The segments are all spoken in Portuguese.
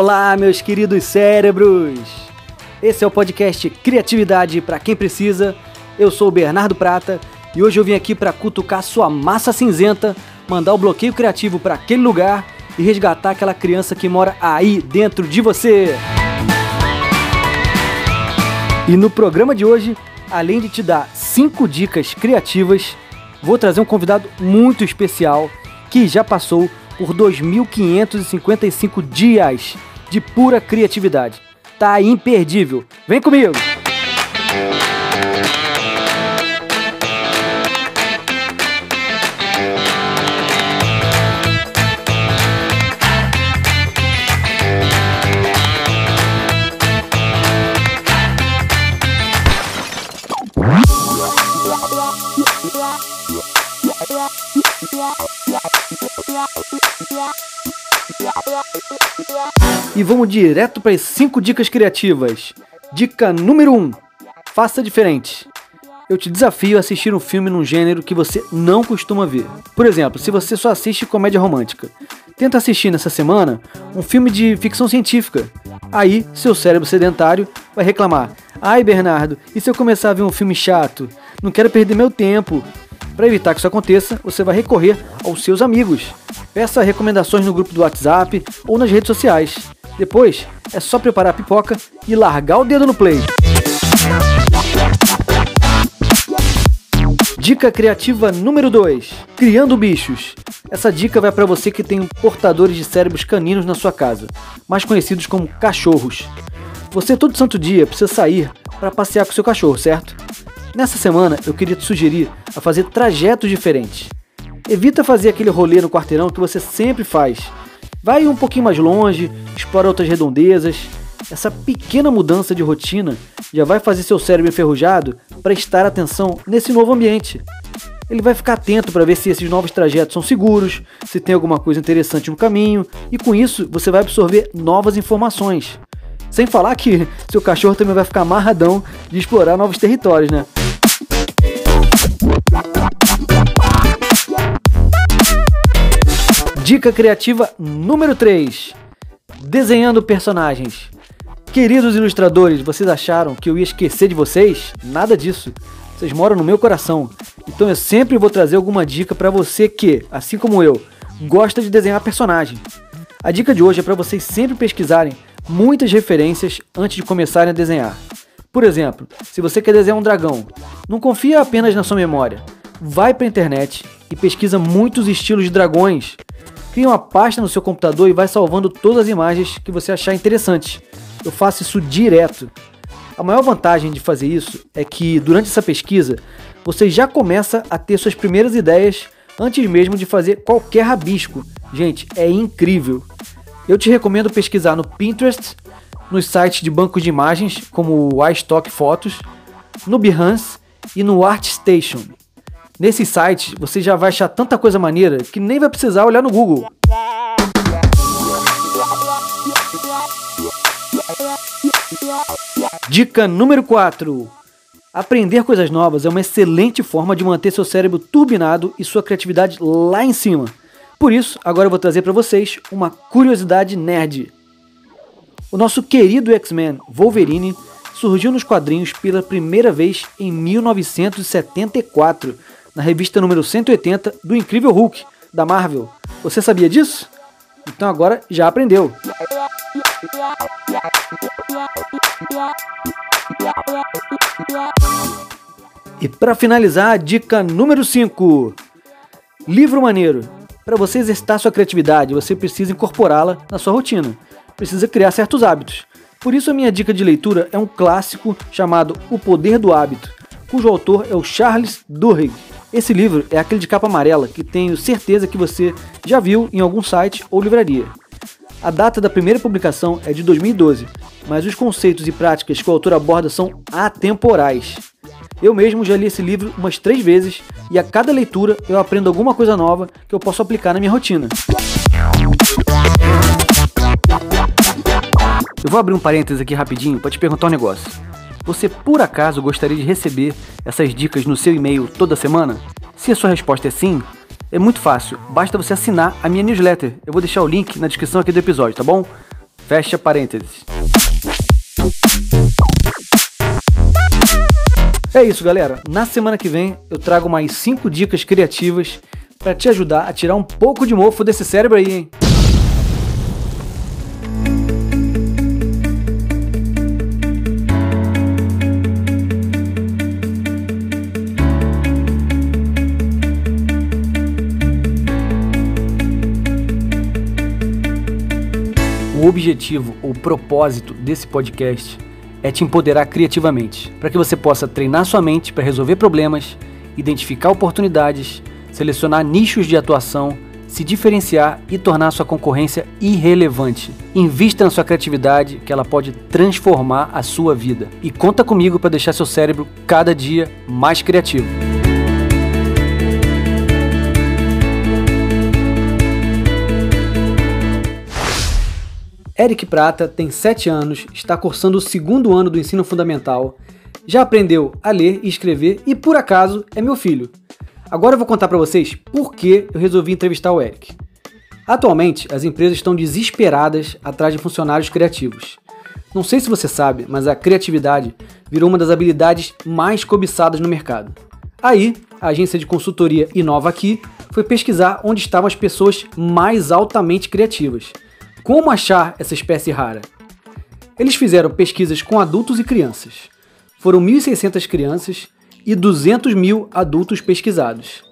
Olá, meus queridos cérebros! Esse é o podcast Criatividade para quem precisa. Eu sou o Bernardo Prata e hoje eu vim aqui para cutucar sua massa cinzenta, mandar o bloqueio criativo para aquele lugar e resgatar aquela criança que mora aí dentro de você. E no programa de hoje, além de te dar 5 dicas criativas, vou trazer um convidado muito especial que já passou por 2.555 dias de pura criatividade. Tá imperdível. Vem comigo! E vamos direto para as 5 dicas criativas. Dica número 1: um, faça diferente. Eu te desafio a assistir um filme num gênero que você não costuma ver. Por exemplo, se você só assiste comédia romântica, tenta assistir nessa semana um filme de ficção científica. Aí, seu cérebro sedentário vai reclamar: Ai, Bernardo, e se eu começar a ver um filme chato? Não quero perder meu tempo. Para evitar que isso aconteça, você vai recorrer aos seus amigos. Peça recomendações no grupo do WhatsApp ou nas redes sociais. Depois, é só preparar a pipoca e largar o dedo no play. Dica criativa número 2: Criando bichos. Essa dica vai para você que tem portadores de cérebros caninos na sua casa, mais conhecidos como cachorros. Você todo santo dia precisa sair para passear com seu cachorro, certo? Nessa semana eu queria te sugerir a fazer trajetos diferentes. Evita fazer aquele rolê no quarteirão que você sempre faz. Vai um pouquinho mais longe, explora outras redondezas. Essa pequena mudança de rotina já vai fazer seu cérebro enferrujado prestar atenção nesse novo ambiente. Ele vai ficar atento para ver se esses novos trajetos são seguros, se tem alguma coisa interessante no caminho, e com isso você vai absorver novas informações. Sem falar que seu cachorro também vai ficar amarradão de explorar novos territórios, né? Dica criativa número 3: Desenhando personagens. Queridos ilustradores, vocês acharam que eu ia esquecer de vocês? Nada disso. Vocês moram no meu coração. Então eu sempre vou trazer alguma dica para você que, assim como eu, gosta de desenhar personagem. A dica de hoje é para vocês sempre pesquisarem muitas referências antes de começarem a desenhar. Por exemplo, se você quer desenhar um dragão, não confia apenas na sua memória. Vai para a internet e pesquisa muitos estilos de dragões Cria uma pasta no seu computador e vai salvando todas as imagens que você achar interessantes. Eu faço isso direto. A maior vantagem de fazer isso é que durante essa pesquisa você já começa a ter suas primeiras ideias antes mesmo de fazer qualquer rabisco. Gente, é incrível. Eu te recomendo pesquisar no Pinterest, nos sites de bancos de imagens como o iStock Fotos, no Behance e no ArtStation. Nesse site você já vai achar tanta coisa maneira que nem vai precisar olhar no Google. Dica número 4. Aprender coisas novas é uma excelente forma de manter seu cérebro turbinado e sua criatividade lá em cima. Por isso, agora eu vou trazer para vocês uma curiosidade nerd. O nosso querido X-Men Wolverine surgiu nos quadrinhos pela primeira vez em 1974 na revista número 180 do Incrível Hulk, da Marvel. Você sabia disso? Então agora já aprendeu. E para finalizar, dica número 5. Livro maneiro. Para você exercitar sua criatividade, você precisa incorporá-la na sua rotina. Precisa criar certos hábitos. Por isso a minha dica de leitura é um clássico chamado O Poder do Hábito, cujo autor é o Charles Duhigg. Esse livro é aquele de capa amarela que tenho certeza que você já viu em algum site ou livraria. A data da primeira publicação é de 2012, mas os conceitos e práticas que o autor aborda são atemporais. Eu mesmo já li esse livro umas três vezes e a cada leitura eu aprendo alguma coisa nova que eu posso aplicar na minha rotina. Eu vou abrir um parênteses aqui rapidinho para te perguntar um negócio. Você por acaso gostaria de receber essas dicas no seu e-mail toda semana? Se a sua resposta é sim, é muito fácil, basta você assinar a minha newsletter. Eu vou deixar o link na descrição aqui do episódio, tá bom? Fecha parênteses. É isso, galera. Na semana que vem eu trago mais 5 dicas criativas para te ajudar a tirar um pouco de mofo desse cérebro aí, hein? O objetivo ou propósito desse podcast é te empoderar criativamente, para que você possa treinar sua mente para resolver problemas, identificar oportunidades, selecionar nichos de atuação, se diferenciar e tornar sua concorrência irrelevante. Invista na sua criatividade, que ela pode transformar a sua vida. E conta comigo para deixar seu cérebro cada dia mais criativo. Eric Prata tem 7 anos, está cursando o segundo ano do ensino fundamental, já aprendeu a ler e escrever e por acaso é meu filho. Agora eu vou contar para vocês por que eu resolvi entrevistar o Eric. Atualmente, as empresas estão desesperadas atrás de funcionários criativos. Não sei se você sabe, mas a criatividade virou uma das habilidades mais cobiçadas no mercado. Aí, a agência de consultoria Inova Aqui foi pesquisar onde estavam as pessoas mais altamente criativas. Como achar essa espécie rara? Eles fizeram pesquisas com adultos e crianças. Foram 1.600 crianças e 200 mil adultos pesquisados.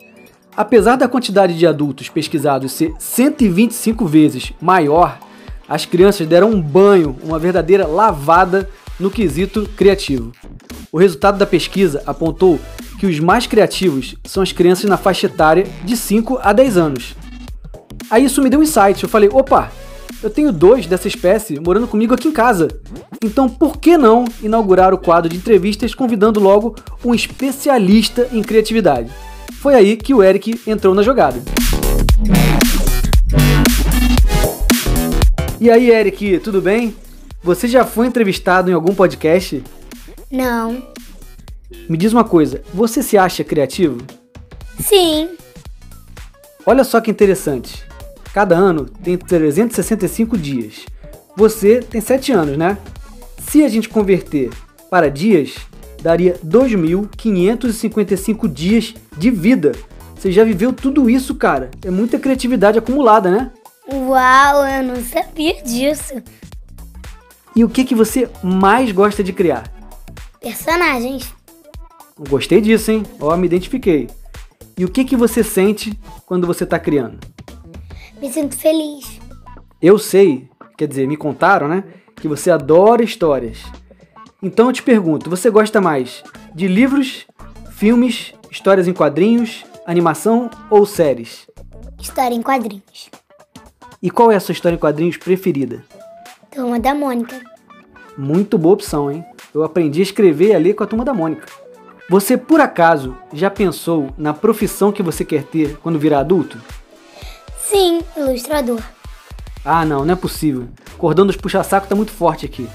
Apesar da quantidade de adultos pesquisados ser 125 vezes maior, as crianças deram um banho, uma verdadeira lavada no quesito criativo. O resultado da pesquisa apontou que os mais criativos são as crianças na faixa etária de 5 a 10 anos. Aí isso me deu um insight, eu falei, opa, eu tenho dois dessa espécie morando comigo aqui em casa. Então, por que não inaugurar o quadro de entrevistas convidando logo um especialista em criatividade? Foi aí que o Eric entrou na jogada. E aí, Eric, tudo bem? Você já foi entrevistado em algum podcast? Não. Me diz uma coisa, você se acha criativo? Sim. Olha só que interessante. Cada ano tem 365 dias. Você tem 7 anos, né? Se a gente converter para dias, daria 2.555 dias de vida. Você já viveu tudo isso, cara. É muita criatividade acumulada, né? Uau, eu não sabia disso. E o que, que você mais gosta de criar? Personagens. Gostei disso, hein? Ó, me identifiquei. E o que, que você sente quando você está criando? Me sinto feliz. Eu sei, quer dizer, me contaram, né? Que você adora histórias. Então eu te pergunto, você gosta mais de livros, filmes, histórias em quadrinhos, animação ou séries? História em quadrinhos. E qual é a sua história em quadrinhos preferida? Turma da Mônica. Muito boa opção, hein? Eu aprendi a escrever e a ler com a Turma da Mônica. Você, por acaso, já pensou na profissão que você quer ter quando virar adulto? Sim, ilustrador. Ah, não, não é possível. O cordão dos puxa-saco tá muito forte aqui.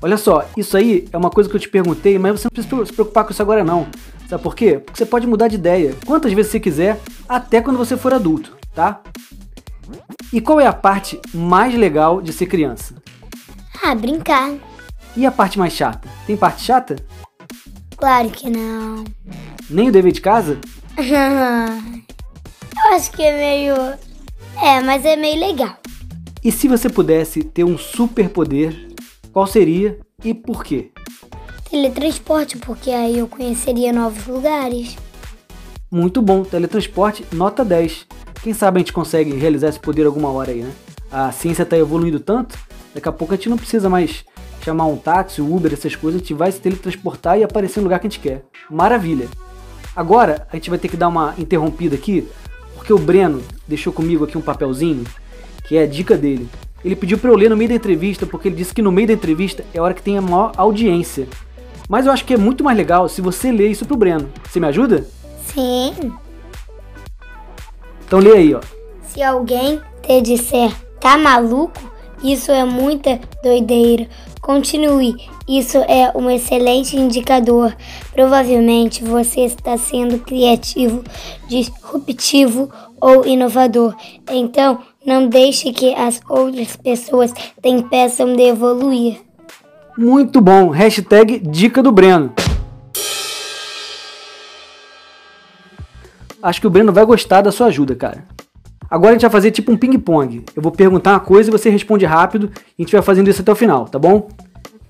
Olha só, isso aí é uma coisa que eu te perguntei, mas você não precisa se preocupar com isso agora não. Sabe por quê? Porque você pode mudar de ideia quantas vezes você quiser, até quando você for adulto, tá? E qual é a parte mais legal de ser criança? Ah, brincar. E a parte mais chata? Tem parte chata? Claro que não. Nem o dever de casa? eu acho que é meio é, mas é meio legal. E se você pudesse ter um superpoder, qual seria e por quê? Teletransporte, porque aí eu conheceria novos lugares. Muito bom, teletransporte nota 10. Quem sabe a gente consegue realizar esse poder alguma hora aí, né? A ciência está evoluindo tanto, daqui a pouco a gente não precisa mais chamar um táxi, Uber, essas coisas, a gente vai se teletransportar e aparecer no lugar que a gente quer. Maravilha! Agora a gente vai ter que dar uma interrompida aqui porque o Breno deixou comigo aqui um papelzinho, que é a dica dele. Ele pediu para eu ler no meio da entrevista, porque ele disse que no meio da entrevista é a hora que tem a maior audiência. Mas eu acho que é muito mais legal se você ler isso pro Breno. Você me ajuda? Sim. Então lê aí, ó. Se alguém te disser tá maluco, isso é muita doideira. Continue Isso é um excelente indicador. Provavelmente você está sendo criativo, disruptivo ou inovador. Então, não deixe que as outras pessoas te impeçam de evoluir. Muito bom. Hashtag dica do Breno. Acho que o Breno vai gostar da sua ajuda, cara. Agora a gente vai fazer tipo um ping-pong. Eu vou perguntar uma coisa e você responde rápido. E a gente vai fazendo isso até o final, tá bom?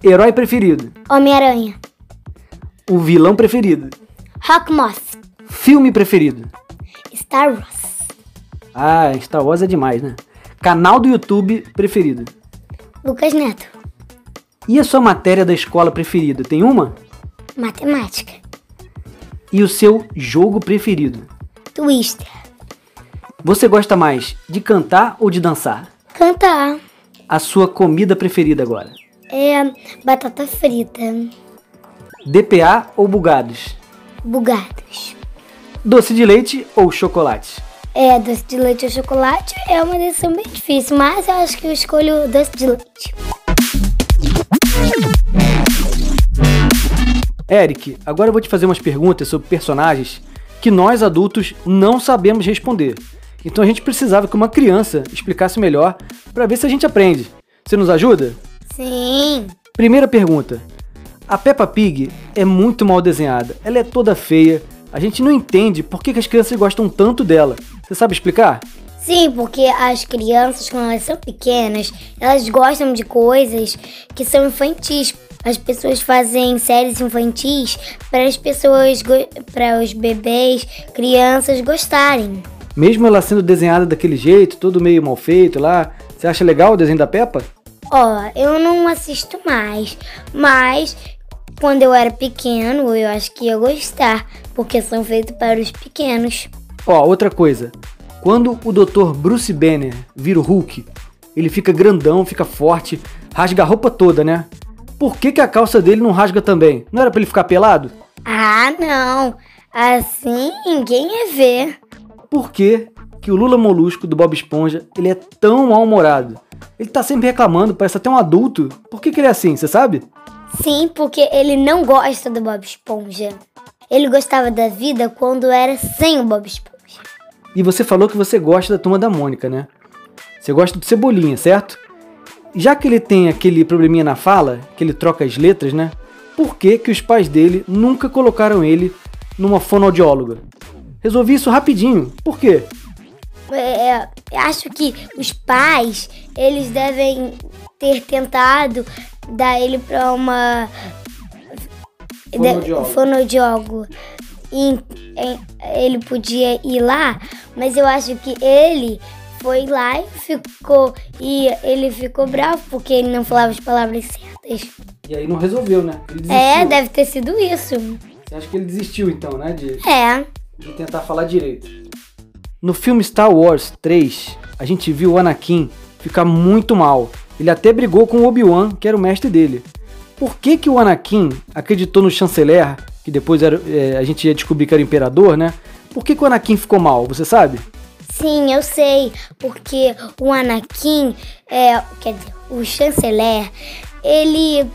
Herói preferido. Homem-Aranha. O vilão preferido. Rockmoth. Filme preferido. Star Wars. Ah, Star Wars é demais, né? Canal do YouTube preferido. Lucas Neto. E a sua matéria da escola preferida? Tem uma? Matemática. E o seu jogo preferido? Twister. Você gosta mais de cantar ou de dançar? Cantar. A sua comida preferida agora? É batata frita. DPA ou bugados? Bugados. Doce de leite ou chocolate? É, doce de leite ou chocolate é uma decisão bem difícil, mas eu acho que eu escolho doce de leite. Eric, agora eu vou te fazer umas perguntas sobre personagens que nós adultos não sabemos responder. Então a gente precisava que uma criança explicasse melhor para ver se a gente aprende. Você nos ajuda? Sim. Primeira pergunta. A Peppa Pig é muito mal desenhada. Ela é toda feia. A gente não entende por que, que as crianças gostam tanto dela. Você sabe explicar? Sim, porque as crianças, quando elas são pequenas, elas gostam de coisas que são infantis. As pessoas fazem séries infantis para as pessoas, para os bebês, crianças gostarem. Mesmo ela sendo desenhada daquele jeito, todo meio mal feito lá, você acha legal o desenho da Peppa? Ó, eu não assisto mais, mas quando eu era pequeno, eu acho que ia gostar, porque são feitos para os pequenos. Ó, outra coisa. Quando o Dr. Bruce Banner vira o Hulk, ele fica grandão, fica forte, rasga a roupa toda, né? Por que, que a calça dele não rasga também? Não era para ele ficar pelado? Ah, não. Assim ninguém ia ver. Por que, o Lula Molusco do Bob Esponja ele é tão mal-humorado? Ele tá sempre reclamando, parece até um adulto. Por que, que ele é assim, você sabe? Sim, porque ele não gosta do Bob Esponja. Ele gostava da vida quando era sem o Bob Esponja. E você falou que você gosta da turma da Mônica, né? Você gosta do Cebolinha, certo? Já que ele tem aquele probleminha na fala, que ele troca as letras, né? Por que, que os pais dele nunca colocaram ele numa fonoaudióloga? Resolvi isso rapidinho. Por quê? É, acho que os pais, eles devem ter tentado dar ele para uma fonoaudiólogo. E, ele podia ir lá, mas eu acho que ele foi lá e ficou e ele ficou bravo porque ele não falava as palavras certas. E aí não resolveu, né? é, deve ter sido isso. Você acha que ele desistiu então, né? De, é. De tentar falar direito. No filme Star Wars 3, a gente viu o Anakin ficar muito mal. Ele até brigou com o Obi-Wan, que era o mestre dele. Por que, que o Anakin acreditou no chanceler, que depois era, é, a gente ia descobrir que era o imperador, né? Por que, que o Anakin ficou mal, você sabe? Sim, eu sei. Porque o Anakin, é, quer dizer, o chanceler, ele,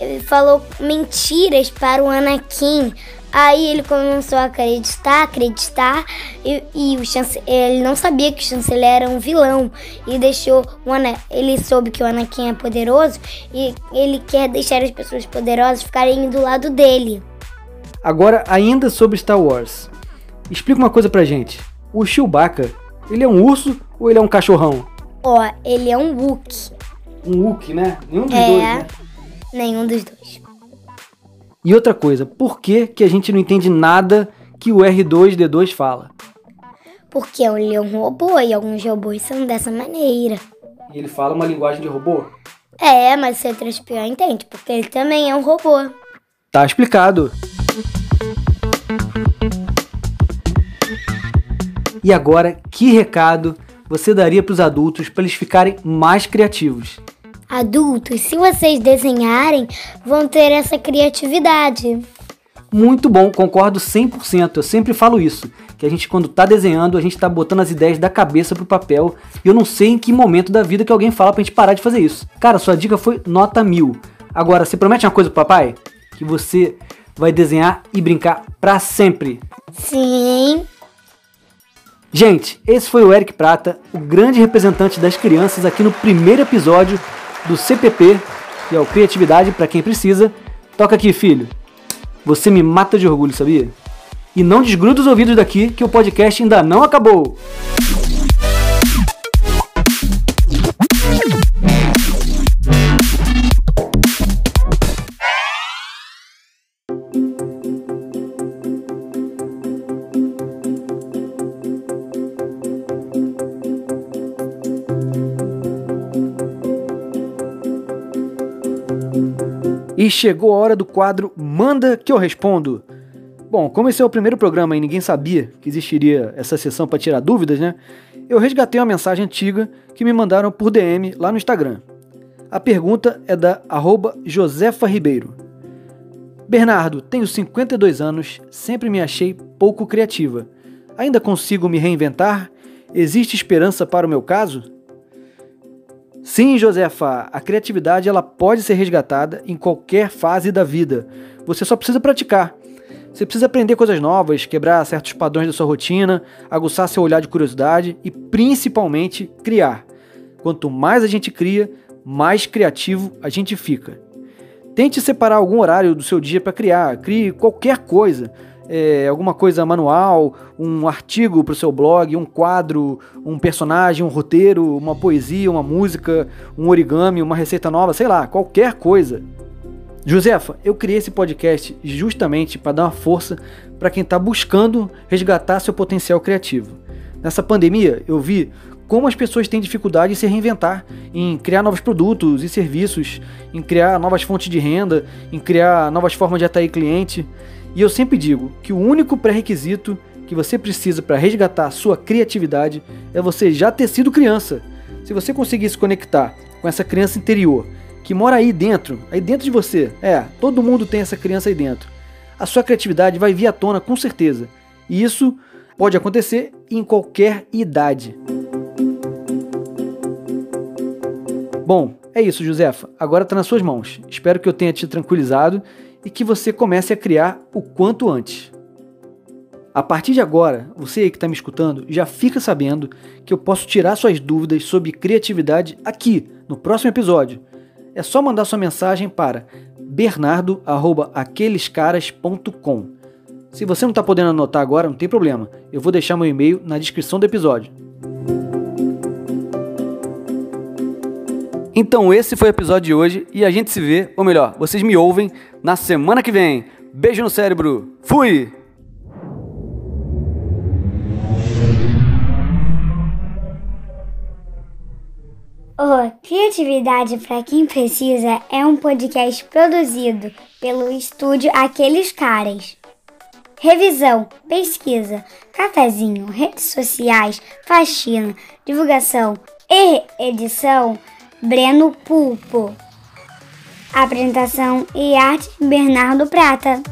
ele falou mentiras para o Anakin Aí ele começou a acreditar, acreditar, e, e o chance, ele não sabia que o chanceler era um vilão. E deixou o Ana, ele soube que o Anakin é poderoso e ele quer deixar as pessoas poderosas ficarem do lado dele. Agora, ainda sobre Star Wars. Explica uma coisa pra gente. O Chewbacca, ele é um urso ou ele é um cachorrão? Ó, ele é um Wookie. Um Wookie, né? Nenhum dos é, dois, né? Nenhum dos dois. E outra coisa, por que, que a gente não entende nada que o R2D2 fala? Porque ele é um robô e alguns robôs são dessa maneira. E ele fala uma linguagem de robô? É, mas o C3PO entende, porque ele também é um robô. Tá explicado. E agora, que recado você daria para os adultos para eles ficarem mais criativos? Adultos, se vocês desenharem, vão ter essa criatividade. Muito bom, concordo 100%. Eu sempre falo isso, que a gente quando tá desenhando, a gente tá botando as ideias da cabeça pro papel, e eu não sei em que momento da vida que alguém fala pra gente parar de fazer isso. Cara, sua dica foi nota mil. Agora, você promete uma coisa pro papai? Que você vai desenhar e brincar pra sempre. Sim. Gente, esse foi o Eric Prata, o grande representante das crianças aqui no primeiro episódio do CPP, que é o Criatividade para quem precisa. Toca aqui, filho. Você me mata de orgulho, sabia? E não desgruda os ouvidos daqui que o podcast ainda não acabou. E chegou a hora do quadro Manda que eu respondo. Bom, como esse é o primeiro programa e ninguém sabia que existiria essa sessão para tirar dúvidas, né? Eu resgatei uma mensagem antiga que me mandaram por DM lá no Instagram. A pergunta é da arroba Josefa Ribeiro. Bernardo, tenho 52 anos, sempre me achei pouco criativa. Ainda consigo me reinventar? Existe esperança para o meu caso? Sim, Josefa, a criatividade ela pode ser resgatada em qualquer fase da vida. Você só precisa praticar. Você precisa aprender coisas novas, quebrar certos padrões da sua rotina, aguçar seu olhar de curiosidade e principalmente criar. Quanto mais a gente cria, mais criativo a gente fica. Tente separar algum horário do seu dia para criar. Crie qualquer coisa é, alguma coisa manual, um artigo para o seu blog, um quadro, um personagem, um roteiro, uma poesia, uma música, um origami, uma receita nova, sei lá, qualquer coisa. Josefa, eu criei esse podcast justamente para dar uma força para quem está buscando resgatar seu potencial criativo. Nessa pandemia, eu vi como as pessoas têm dificuldade em se reinventar, em criar novos produtos e serviços, em criar novas fontes de renda, em criar novas formas de atrair cliente. E eu sempre digo que o único pré-requisito que você precisa para resgatar a sua criatividade é você já ter sido criança. Se você conseguir se conectar com essa criança interior que mora aí dentro, aí dentro de você, é, todo mundo tem essa criança aí dentro. A sua criatividade vai vir à tona com certeza. E isso pode acontecer em qualquer idade. Bom, é isso, Josefa. Agora está nas suas mãos. Espero que eu tenha te tranquilizado e que você comece a criar o quanto antes. A partir de agora, você aí que está me escutando já fica sabendo que eu posso tirar suas dúvidas sobre criatividade aqui, no próximo episódio. É só mandar sua mensagem para bernardo@aquelescaras.com. Se você não está podendo anotar agora, não tem problema. Eu vou deixar meu e-mail na descrição do episódio. Então esse foi o episódio de hoje e a gente se vê, ou melhor, vocês me ouvem na semana que vem. Beijo no cérebro. Fui! O Criatividade para quem precisa é um podcast produzido pelo estúdio Aqueles Caras. Revisão, pesquisa, cafezinho, redes sociais, faxina, divulgação e edição Breno Pulpo. Apresentação e arte Bernardo Prata.